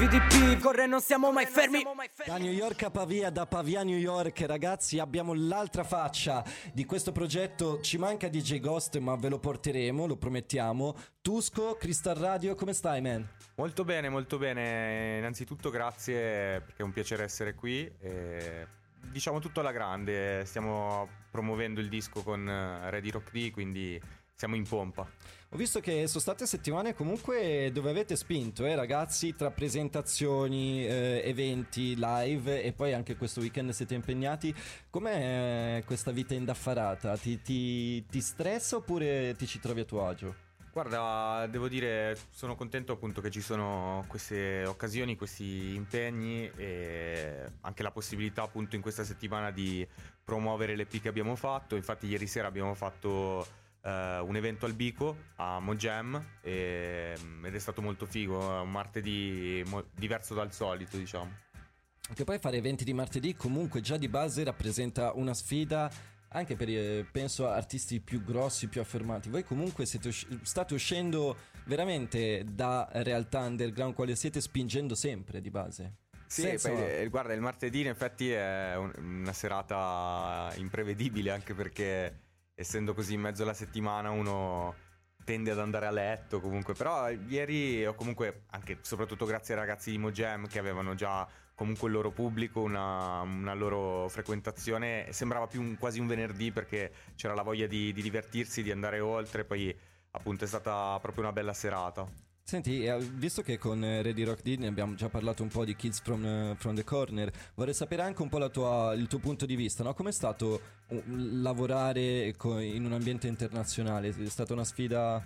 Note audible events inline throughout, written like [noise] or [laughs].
VDP corre non siamo mai fermi Da New York a Pavia, da Pavia a New York, ragazzi, abbiamo l'altra faccia di questo progetto. Ci manca DJ Ghost, ma ve lo porteremo, lo promettiamo. Tusco, Crystal Radio, come stai, man? Molto bene, molto bene. Innanzitutto grazie perché è un piacere essere qui. E diciamo tutto alla grande, stiamo promuovendo il disco con eh, Ready Rock D, quindi siamo in pompa. Ho visto che sono state settimane comunque dove avete spinto, eh, ragazzi, tra presentazioni, eh, eventi, live e poi anche questo weekend siete impegnati. Com'è eh, questa vita indaffarata? Ti, ti, ti stressa oppure ti ci trovi a tuo agio? Guarda, devo dire, sono contento appunto che ci sono queste occasioni, questi impegni e anche la possibilità appunto in questa settimana di promuovere l'EP che abbiamo fatto. Infatti ieri sera abbiamo fatto uh, un evento al Bico a Mojam e, ed è stato molto figo, un martedì mo- diverso dal solito diciamo. Che poi fare eventi di martedì comunque già di base rappresenta una sfida anche per, eh, penso, artisti più grossi, più affermati. Voi comunque usci- state uscendo veramente da realtà underground, quale siete spingendo sempre di base. Sì, poi, eh, guarda, il martedì in effetti è un- una serata imprevedibile anche perché essendo così in mezzo alla settimana uno tende ad andare a letto comunque. Però ieri ho comunque anche soprattutto grazie ai ragazzi di Mojam che avevano già comunque il loro pubblico una, una loro frequentazione sembrava più un, quasi un venerdì perché c'era la voglia di, di divertirsi di andare oltre poi appunto è stata proprio una bella serata Senti, eh, visto che con eh, Ready Rock D abbiamo già parlato un po' di Kids from, uh, from the Corner, vorrei sapere anche un po' tua, il tuo punto di vista, no? Com'è stato lavorare in un ambiente internazionale? È stata una sfida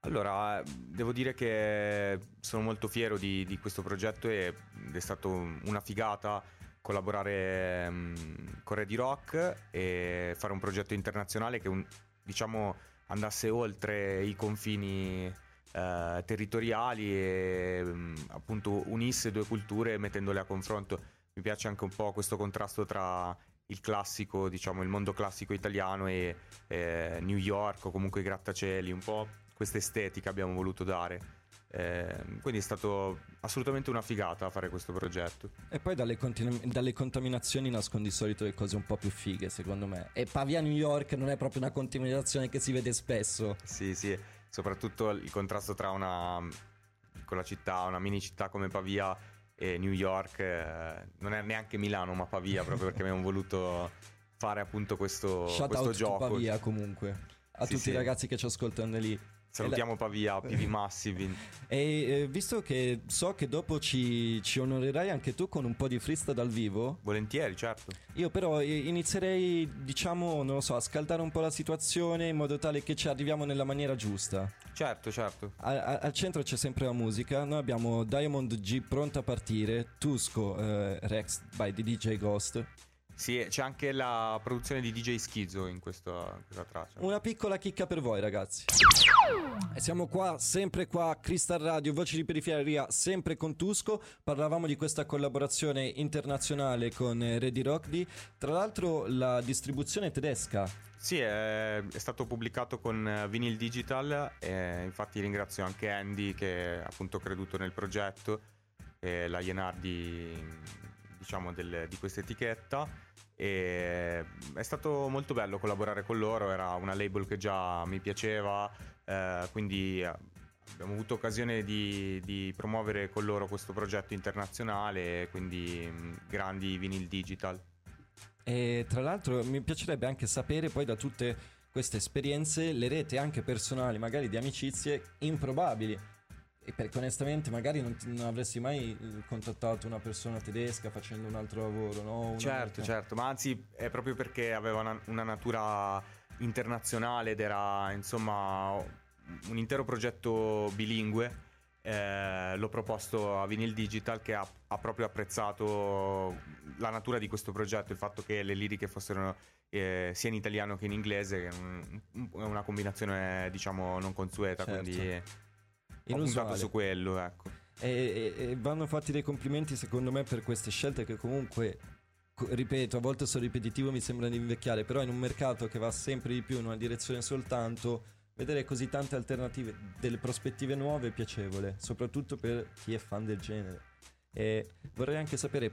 allora, devo dire che sono molto fiero di, di questo progetto ed è stata una figata collaborare um, con Ready Rock e fare un progetto internazionale che un, diciamo andasse oltre i confini eh, territoriali e mh, appunto unisse due culture mettendole a confronto. Mi piace anche un po' questo contrasto tra il classico, diciamo il mondo classico italiano e eh, New York o comunque i grattacieli, un po' questa estetica abbiamo voluto dare. Eh, quindi è stato assolutamente una figata fare questo progetto. E poi dalle, continu- dalle, contaminazioni nascondi di solito le cose un po' più fighe, secondo me. E Pavia New York non è proprio una contaminazione che si vede spesso. Sì, sì soprattutto il contrasto tra una piccola città, una mini città come Pavia e New York, eh, non è neanche Milano ma Pavia proprio perché abbiamo voluto fare appunto questo, Shout questo out gioco. Pavia comunque, a sì, tutti sì. i ragazzi che ci ascoltano lì. Salutiamo Pavia, [laughs] PV Massive. E eh, visto che so che dopo ci, ci, onorerai anche tu con un po' di freestyle dal vivo. Volentieri, certo. Io però eh, inizierei, diciamo, non lo so, a scaldare un po' la situazione in modo tale che ci arriviamo nella maniera giusta. Certo, certo. A, a, al centro c'è sempre la musica. Noi abbiamo Diamond G pronta a partire, Tusco eh, Rex by DJ Ghost. Sì, c'è anche la produzione di DJ Schizzo in questa, in questa traccia. Una piccola chicca per voi, ragazzi. E siamo qua, sempre qua, Crystal Radio, Voci di Periferia, sempre con Tusco. Parlavamo di questa collaborazione internazionale con Ready Rock D. Tra l'altro la distribuzione tedesca. Sì, è, è stato pubblicato con Vinyl Digital e infatti ringrazio anche Andy che ha appunto creduto nel progetto e la Ienardi diciamo del, di questa etichetta e è stato molto bello collaborare con loro, era una label che già mi piaceva, eh, quindi eh, abbiamo avuto occasione di, di, promuovere con loro questo progetto internazionale, quindi mm, grandi vinyl digital. E tra l'altro mi piacerebbe anche sapere poi da tutte queste esperienze le rete anche personali, magari di amicizie improbabili e perché onestamente magari non, non, avresti mai eh, contattato una persona tedesca facendo un altro lavoro, no? Una certo, certo, ma anzi è proprio perché aveva una, una natura internazionale ed era insomma un intero progetto bilingue. Eh, l'ho proposto a Vinyl Digital che ha, ha, proprio apprezzato la natura di questo progetto, il fatto che le liriche fossero eh, sia in italiano che in inglese, è una combinazione diciamo non consueta, certo. quindi inusuale. Su quello, ecco. E, e, e, vanno fatti dei complimenti secondo me per queste scelte che comunque, ripeto, a volte sono ripetitivo, mi sembra di invecchiare, però in un mercato che va sempre di più in una direzione soltanto, vedere così tante alternative, delle prospettive nuove è piacevole, soprattutto per chi è fan del genere. E vorrei anche sapere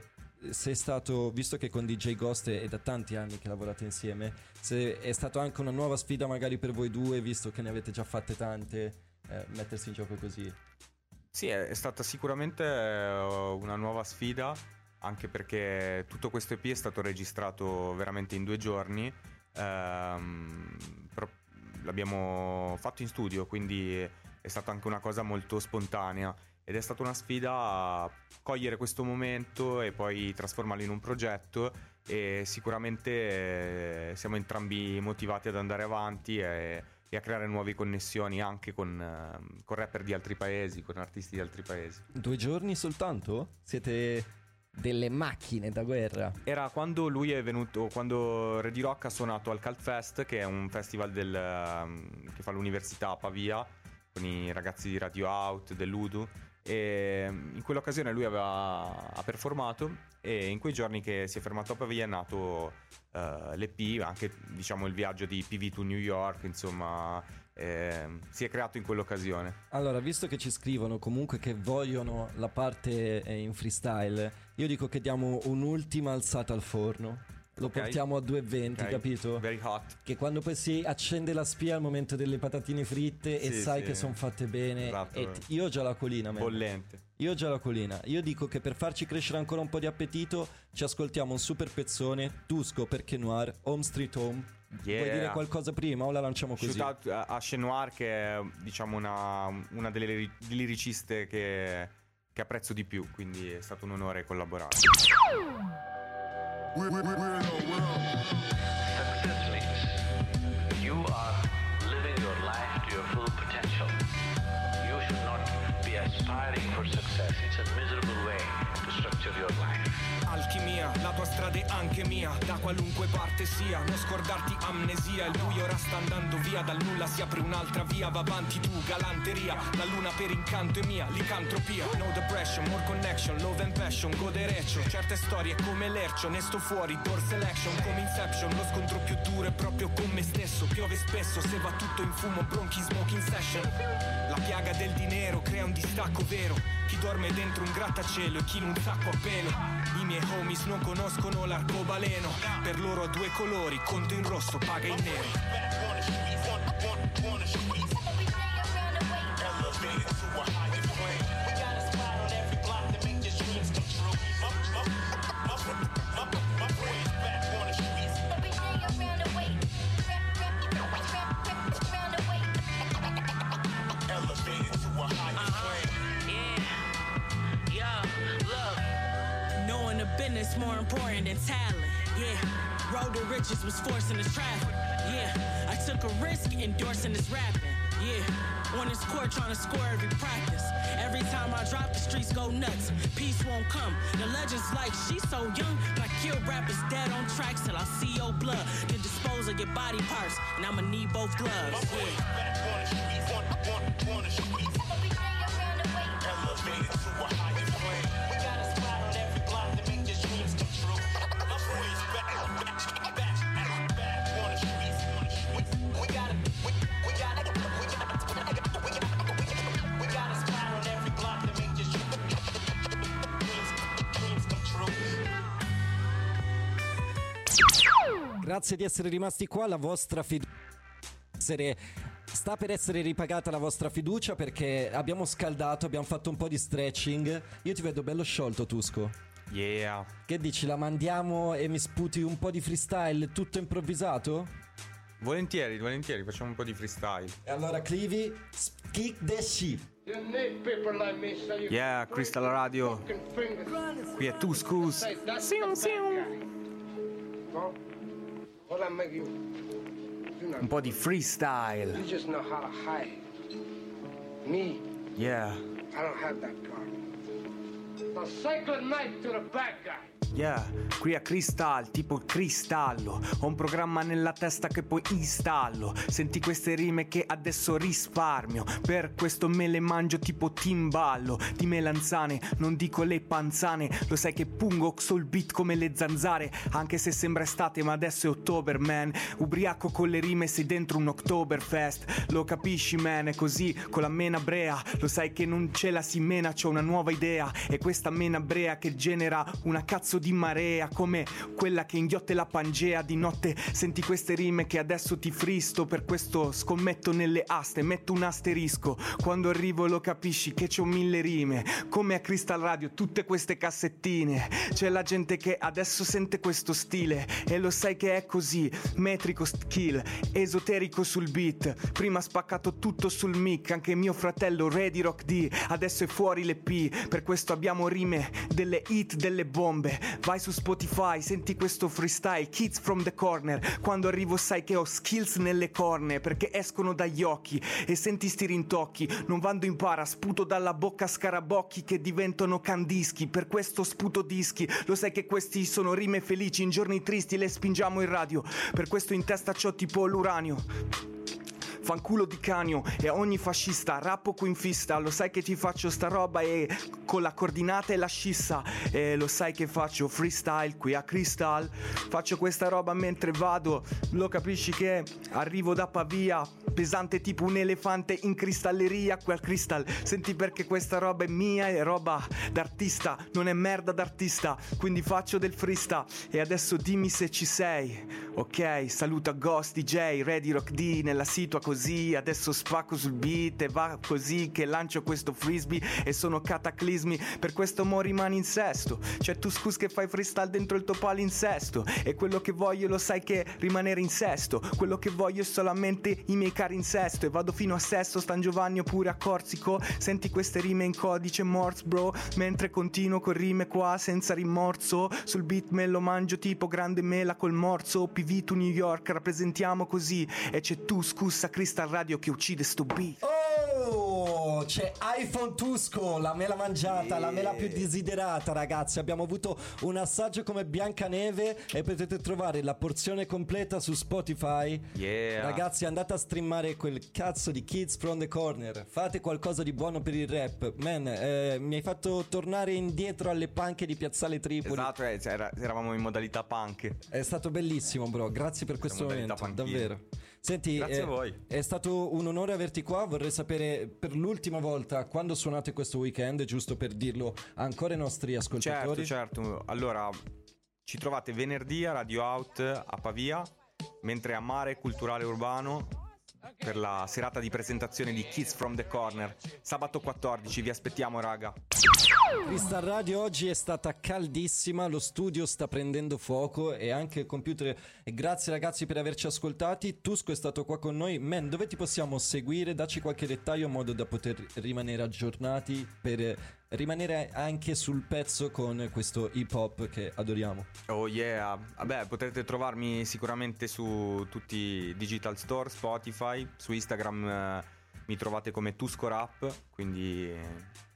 se è stato, visto che con DJ Ghost è da tanti anni che lavorate insieme, se è stata anche una nuova sfida magari per voi due, visto che ne avete già fatte tante, eh, mettersi in gioco così. Sì, è stata sicuramente eh, una nuova sfida, anche perché tutto questo EP è stato registrato veramente in due giorni. Ehm, l'abbiamo fatto in studio, quindi è stata anche una cosa molto spontanea ed è stata una sfida cogliere questo momento e poi trasformarlo in un progetto e sicuramente eh, siamo entrambi motivati ad andare avanti e, e a creare nuove connessioni anche con, eh, con, rapper di altri paesi, con artisti di altri paesi. Due giorni soltanto? Siete delle macchine da guerra. Era quando lui è venuto, quando Ready Rock ha suonato al Cult Fest, che è un festival del, um, che fa l'università a Pavia, con i ragazzi di Radio Out, dell'Udu. E in quell'occasione lui aveva ha performato e in quei giorni che si è fermato a Pavia è nato uh, l'EP, anche diciamo il viaggio di PV to New York, insomma eh, si è creato in quell'occasione. Allora, visto che ci scrivono comunque che vogliono la parte eh, in freestyle, io dico che diamo un'ultima alzata al forno. Lo okay. portiamo a 2,20, okay. capito? Very hot. Che quando poi si accende la spia al momento delle patatine fritte sì, e sai sì. che sono fatte bene. Esatto. E t- io ho già la colina, man. Bollente. Io ho già la colina. Io dico che per farci crescere ancora un po' di appetito, ci ascoltiamo un super pezzone, Tusco perché Noir, Home Street Home Yeah. Vuoi dire qualcosa prima o la lanciamo così? Shootout a, a Chenoir che è diciamo una, una delle liriciste che, che, apprezzo di più, quindi è stato un onore collaborare. We're, we're, we're the world. For success. It's a miserable way to structure your life. Alchimia La tua strada è anche mia, da qualunque parte sia Non scordarti amnesia, il buio ora sta andando via Dal nulla si apre un'altra via, va avanti tu, galanteria. La luna per incanto è mia, licantropia. No depression, more connection, love and passion, godereccio Certe storie come lercio, ne sto fuori, door selection. Come Inception, lo scontro più duro è proprio con me stesso. Piove spesso, se va tutto in fumo, bronchi smoking session. La piaga del dinero crea un distacco vero Chi dorme dentro un grattacielo e chi in un sacco a pelo I miei homies non conoscono l'arcobaleno Per loro ha due colori, conto in rosso, paga in nero more important than talent. Yeah, road to riches was forcing this traffic. Yeah, I took a risk endorsing this rapping. Yeah, on this court trying to score every practice. Every time I drop, the streets go nuts. Peace won't come. The legends like she's so young, but I kill rappers dead on tracks till I see your blood. Then dispose of your body parts, and I'ma need both gloves. Yeah. Grazie di essere rimasti qua. La vostra fiducia sta per essere ripagata la vostra fiducia perché abbiamo scaldato, abbiamo fatto un po' di stretching. Io ti vedo bello sciolto, Tusco. Yeah. Che dici? La mandiamo e mi sputi un po' di freestyle tutto improvvisato? Volentieri, volentieri, facciamo un po' di freestyle. E allora, Clivi, kick the shit. Yeah, Crystal Radio. Qui è Tuscus. Sium, sium. Un po' di freestyle. You just know how to hide. Me. Yeah. I don't have that problem. So cycle knife to the bad guy. Yeah, qui a Crystal, tipo il cristallo. Ho un programma nella testa che poi installo. Senti queste rime che adesso risparmio. Per questo me le mangio tipo timballo. Di melanzane, non dico le panzane. Lo sai che pungo sul beat come le zanzare. Anche se sembra estate, ma adesso è ottober, man. Ubriaco con le rime, sei dentro un Oktoberfest. Lo capisci, man? È così con la mena brea. Lo sai che non ce la si mena, c'ho una nuova idea. E questa mena brea che genera una cazzo di di marea come quella che inghiotte la Pangea di notte. Senti queste rime che adesso ti fristo per questo scommetto nelle aste. Metto un asterisco quando arrivo lo capisci che c'ho mille rime. Come a Crystal Radio tutte queste cassettine. C'è la gente che adesso sente questo stile e lo sai che è così. Metrico skill esoterico sul beat. Prima spaccato tutto sul mic anche mio fratello Ready Rock D. Adesso è fuori le P per questo abbiamo rime delle hit delle bombe Vai su Spotify, senti questo freestyle, Kids from the Corner. Quando arrivo sai che ho skills nelle corne, perché escono dagli occhi. E senti sti rintocchi, non vado in para, sputo dalla bocca scarabocchi che diventano candischi. Per questo sputo dischi, lo sai che questi sono rime felici, in giorni tristi le spingiamo in radio. Per questo in testa c'ho tipo l'uranio fanculo di canio e ogni fascista, rappo qui in fista, lo sai che ti faccio sta roba e con la coordinata e la scissa, e lo sai che faccio freestyle qui a Crystal, faccio questa roba mentre vado, lo capisci che arrivo da Pavia, pesante tipo un elefante in cristalleria qui al Crystal, senti perché questa roba è mia, è roba d'artista, non è merda d'artista, quindi faccio del freestyle. E adesso dimmi se ci sei, ok, saluta Ghost DJ, Ready Rock D nella situa così così, adesso spacco sul beat e va così che lancio questo frisbee e sono cataclismi, per questo mo rimani in sesto. Cioè tu scus che fai freestyle dentro il tuo palinsesto. E quello che voglio lo sai che rimanere in sesto, quello che voglio è solamente i miei cari in sesto. E vado fino a sesto, Stan Giovanni oppure a Corsico, senti queste rime in codice Morse bro, mentre continuo con rime qua senza rimorso, sul beat me lo mangio tipo grande mela col morso, PV to New York rappresentiamo così. E c'è tu scusa Cristo Crystal Radio che uccide sto beat. Oh, c'è iPhone Tusco, la mela mangiata, yeah. la mela più desiderata, ragazzi. Abbiamo avuto un assaggio come Biancaneve e potete trovare la porzione completa su Spotify. Yeah. Ragazzi, andate a streamare quel cazzo di Kids from the Corner. Fate qualcosa di buono per il rap. Man, eh, mi hai fatto tornare indietro alle panche di Piazzale Tripoli. Esatto, eh, era, eravamo in modalità punk. È stato bellissimo, bro. Grazie per questo momento, davvero. Senti, Grazie eh, a voi. È stato un onore averti qua. Vorrei sapere per l'ultima volta quando suonate questo weekend, giusto per dirlo ancora ai nostri ascoltatori. Certo, certo. Allora, ci trovate venerdì a Radio Out a Pavia, mentre a Mare Culturale Urbano per la serata di presentazione di Kids from the Corner. Sabato 14, vi aspettiamo, raga. Crystal Radio oggi è stata caldissima, lo studio sta prendendo fuoco e anche il computer. Grazie ragazzi per averci ascoltati. Tusco è stato qua con noi. Men, dove ti possiamo seguire? Dacci qualche dettaglio in modo da poter rimanere aggiornati per rimanere anche sul pezzo con questo hip hop che adoriamo. Oh yeah, vabbè potrete trovarmi sicuramente su tutti i digital store, Spotify, su Instagram eh, mi trovate come Tusco Rap, quindi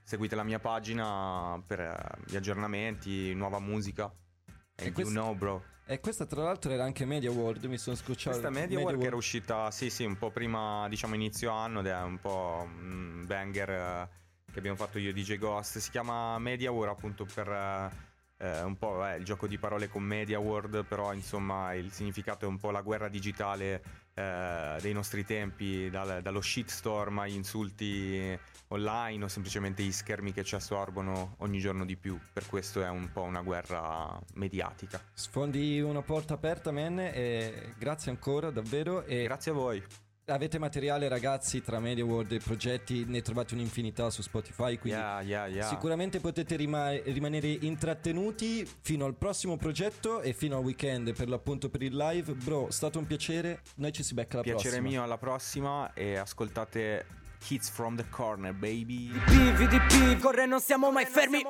seguite la mia pagina per uh, gli aggiornamenti, nuova musica. E questo, you know bro. E questa tra l'altro era anche Media World, mi sono scocciato. Questa Media, Media World era uscita, sì sì, un po' prima, diciamo inizio anno ed è un po' un banger... Uh, che abbiamo fatto io e DJ Ghost. Si chiama Media War appunto per eh, un po' eh, il gioco di parole con Media World, però insomma il significato è un po' la guerra digitale eh, dei nostri tempi, dal, dallo shitstorm agli insulti online o semplicemente gli schermi che ci assorbono ogni giorno di più. Per questo è un po' una guerra mediatica. Sfondi una porta aperta, man, e grazie ancora davvero. E grazie a voi. Avete materiale ragazzi tra Media World e progetti, ne trovate un'infinità su Spotify, quindi yeah, yeah, yeah. sicuramente potete rima- rimanere intrattenuti fino al prossimo progetto e fino al weekend per l'appunto per il live. Bro, è stato un piacere, noi ci si becca alla piacere prossima. Piacere mio, alla prossima e ascoltate Kids from the Corner, baby. PVDP, corre non siamo mai fermi.